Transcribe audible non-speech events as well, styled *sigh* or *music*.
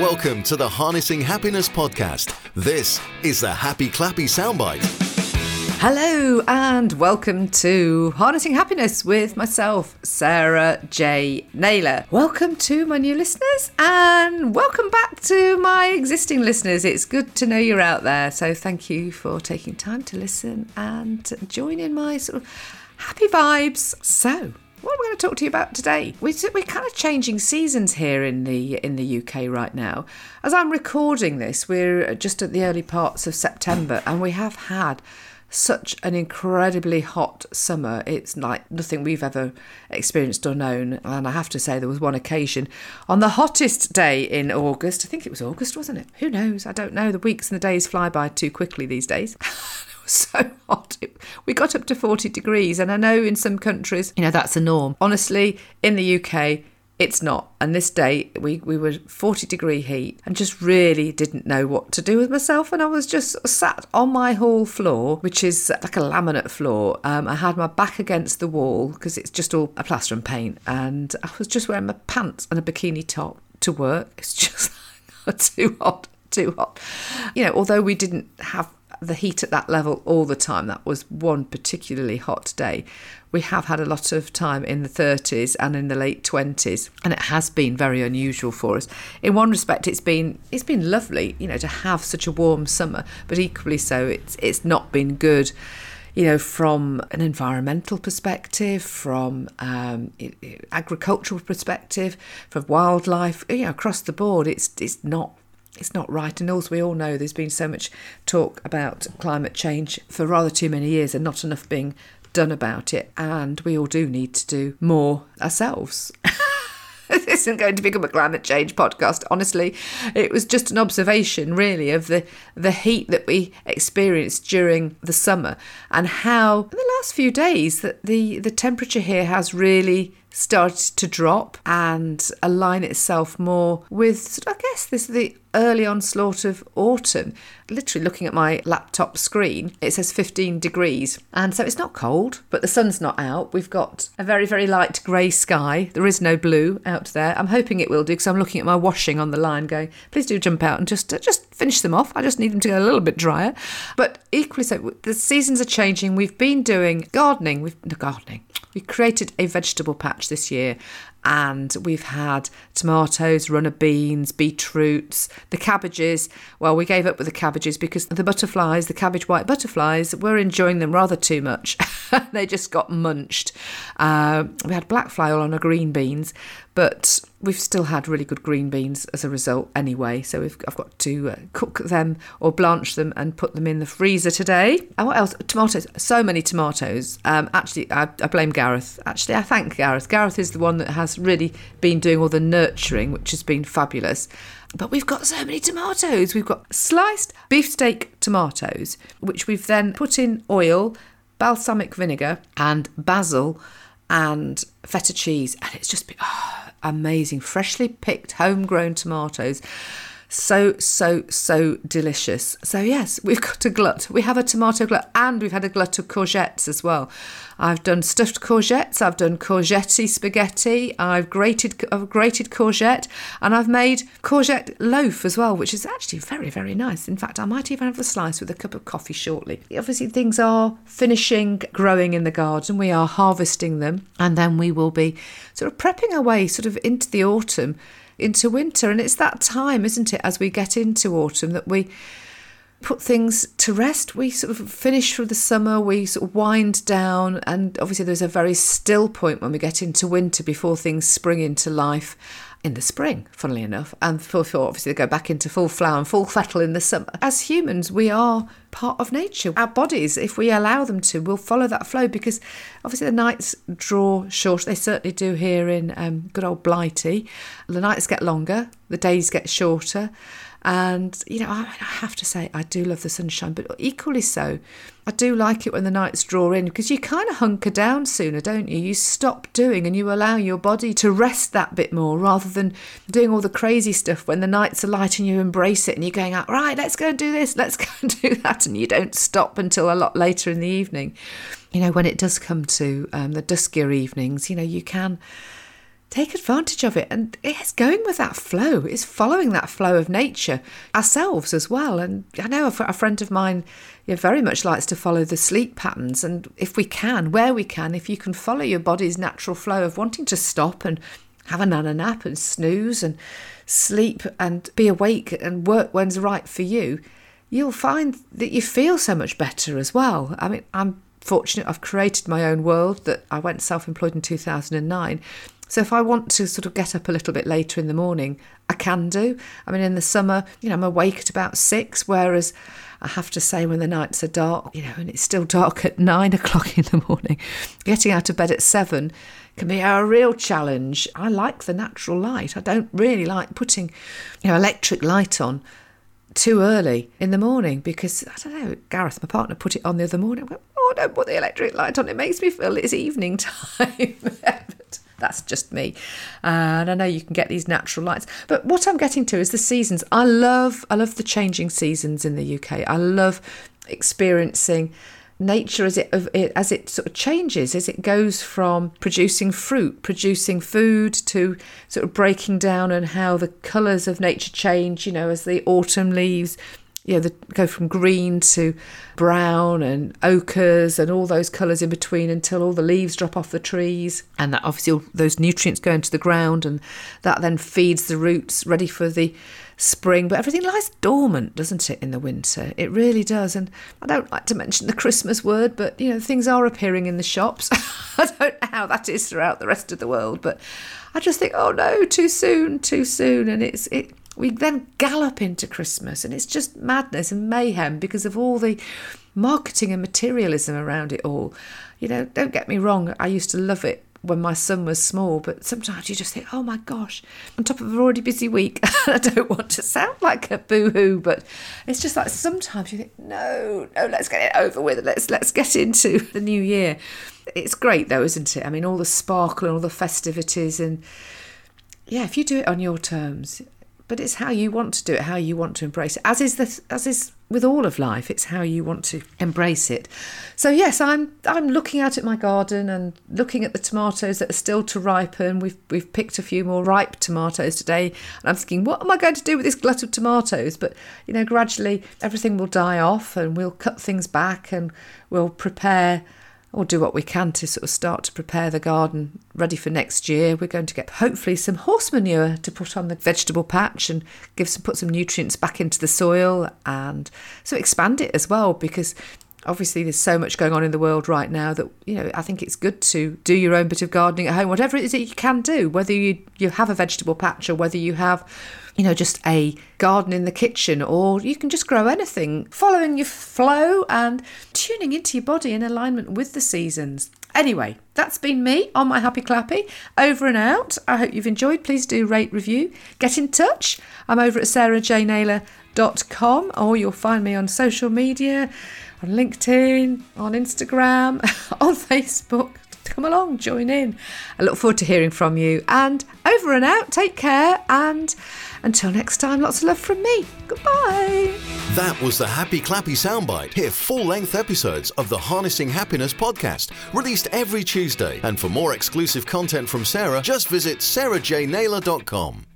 Welcome to the Harnessing Happiness podcast. This is the Happy Clappy Soundbite. Hello and welcome to Harnessing Happiness with myself, Sarah J. Naylor. Welcome to my new listeners and welcome back to my existing listeners. It's good to know you're out there. So thank you for taking time to listen and join in my sort of happy vibes. So, what are we going to talk to you about today? We're, we're kind of changing seasons here in the in the UK right now. As I'm recording this, we're just at the early parts of September, and we have had such an incredibly hot summer. It's like nothing we've ever experienced or known. And I have to say, there was one occasion on the hottest day in August. I think it was August, wasn't it? Who knows? I don't know. The weeks and the days fly by too quickly these days. *laughs* so hot. We got up to 40 degrees, and I know in some countries, you know, that's a norm. Honestly, in the UK, it's not. And this day, we, we were 40 degree heat and just really didn't know what to do with myself. And I was just sat on my hall floor, which is like a laminate floor. Um, I had my back against the wall because it's just all a plaster and paint. And I was just wearing my pants and a bikini top to work. It's just *laughs* too hot, too hot. You know, although we didn't have the heat at that level all the time. That was one particularly hot day. We have had a lot of time in the 30s and in the late 20s, and it has been very unusual for us. In one respect, it's been it's been lovely, you know, to have such a warm summer, but equally so, it's it's not been good you know, from an environmental perspective, from um, agricultural perspective, from wildlife, you know, across the board, it's it's not it's not right. And also, we all know there's been so much talk about climate change for rather too many years and not enough being done about it. And we all do need to do more ourselves. *laughs* this isn't going to become a climate change podcast. Honestly, it was just an observation, really, of the the heat that we experienced during the summer and how the last few days that the the temperature here has really started to drop and align itself more with, I guess, this the early onslaught of autumn. Literally looking at my laptop screen, it says 15 degrees. And so it's not cold, but the sun's not out. We've got a very, very light grey sky. There is no blue out there. I'm hoping it will do because I'm looking at my washing on the line going, please do jump out and just, uh, just finish them off. I just need them to go a little bit drier. But equally so, the seasons are changing. We've been doing gardening. We've no, gardening. We created a vegetable patch this year and we've had tomatoes, runner beans, beetroots, the cabbages. Well, we gave up with the cabbages because the butterflies, the cabbage white butterflies, were enjoying them rather too much. *laughs* they just got munched. Uh, we had black fly all on our green beans, but we've still had really good green beans as a result anyway. So I've got to uh, cook them or blanch them and put them in the freezer today. And what else? Tomatoes. So many tomatoes. Um, actually, I, I blame Gareth. Actually, I thank Gareth. Gareth is the one that has really been doing all the nurturing, which has been fabulous. But we've got so many tomatoes. We've got sliced beefsteak tomatoes, which we've then put in oil, balsamic vinegar, and basil and feta cheese. And it's just been, oh, amazing, freshly picked homegrown tomatoes. So, so, so delicious. So, yes, we've got a glut. We have a tomato glut and we've had a glut of courgettes as well. I've done stuffed courgettes, I've done courgette spaghetti, I've grated, I've grated courgette, and I've made courgette loaf as well, which is actually very, very nice. In fact, I might even have a slice with a cup of coffee shortly. Obviously, things are finishing growing in the garden, we are harvesting them, and then we will be sort of prepping our way sort of into the autumn into winter. And it's that time, isn't it, as we get into autumn that we put things to rest. We sort of finish for the summer, we sort of wind down, and obviously there's a very still point when we get into winter before things spring into life in the spring, funnily enough, and before obviously they go back into full flower and full *laughs* fettle in the summer. As humans, we are part of nature. Our bodies, if we allow them to, will follow that flow because obviously the nights draw short. They certainly do here in um, good old Blighty. The nights get longer, the days get shorter. And, you know, I, I have to say, I do love the sunshine, but equally so, I do like it when the nights draw in because you kind of hunker down sooner, don't you? You stop doing and you allow your body to rest that bit more rather than doing all the crazy stuff when the nights are light and you embrace it and you're going out, right, let's go and do this, let's *laughs* go and do that. And you don't stop until a lot later in the evening. You know, when it does come to um, the duskier evenings, you know, you can take advantage of it. And it's going with that flow, it's following that flow of nature ourselves as well. And I know a friend of mine you know, very much likes to follow the sleep patterns. And if we can, where we can, if you can follow your body's natural flow of wanting to stop and have a nana nap and snooze and sleep and be awake and work when's right for you, you'll find that you feel so much better as well. I mean, I'm fortunate I've created my own world that I went self employed in 2009. So if I want to sort of get up a little bit later in the morning, I can do. I mean, in the summer, you know, I'm awake at about six, whereas I have to say when the nights are dark, you know, and it's still dark at nine *laughs* o'clock in the morning, getting out of bed at seven can be a real challenge. I like the natural light. I don't really like putting, you know, electric light on too early in the morning because I don't know. Gareth, my partner, put it on the other morning. I went, oh, don't put the electric light on. It makes me feel it's evening *laughs* time. *laughs* that's just me. And I know you can get these natural lights. But what I'm getting to is the seasons. I love, I love the changing seasons in the UK. I love experiencing nature as it as it sort of changes as it goes from producing fruit producing food to sort of breaking down and how the colors of nature change you know as the autumn leaves you know, the, go from green to brown and ochres and all those colours in between until all the leaves drop off the trees. And that obviously all those nutrients go into the ground and that then feeds the roots ready for the spring, but everything lies dormant, doesn't it, in the winter? It really does. And I don't like to mention the Christmas word, but you know, things are appearing in the shops. *laughs* I don't know how that is throughout the rest of the world, but I just think, oh no, too soon, too soon. And it's it we then gallop into Christmas and it's just madness and mayhem because of all the marketing and materialism around it all. You know, don't get me wrong, I used to love it when my son was small, but sometimes you just think, oh my gosh, on top of an already busy week, *laughs* I don't want to sound like a boo-hoo, but it's just like sometimes you think, no, no, let's get it over with. Let's let's get into *laughs* the new year. It's great though, isn't it? I mean, all the sparkle and all the festivities and yeah, if you do it on your terms, but it's how you want to do it, how you want to embrace it. As is the as is with all of life, it's how you want to embrace it. So yes, I'm I'm looking out at my garden and looking at the tomatoes that are still to ripen. We've we've picked a few more ripe tomatoes today, and I'm thinking, what am I going to do with this glut of tomatoes? But you know, gradually everything will die off, and we'll cut things back, and we'll prepare or do what we can to sort of start to prepare the garden ready for next year. We're going to get hopefully some horse manure to put on the vegetable patch and give some put some nutrients back into the soil and so expand it as well because obviously there's so much going on in the world right now that you know I think it's good to do your own bit of gardening at home whatever it is that you can do whether you you have a vegetable patch or whether you have you know just a garden in the kitchen or you can just grow anything following your flow and tuning into your body in alignment with the seasons Anyway, that's been me on my Happy Clappy. Over and out. I hope you've enjoyed. Please do rate, review, get in touch. I'm over at sarahjnaylor.com or you'll find me on social media on LinkedIn, on Instagram, *laughs* on Facebook. Come along, join in. I look forward to hearing from you. And over and out, take care. And until next time, lots of love from me. Goodbye. That was the Happy Clappy Soundbite. Hear full length episodes of the Harnessing Happiness podcast, released every Tuesday. And for more exclusive content from Sarah, just visit sarahjnaylor.com.